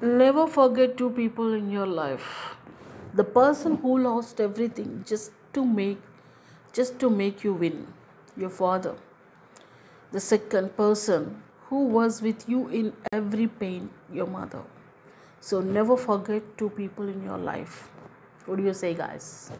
Never forget two people in your life. The person who lost everything just to make just to make you win. Your father. The second person who was with you in every pain, your mother. So never forget two people in your life. What do you say, guys?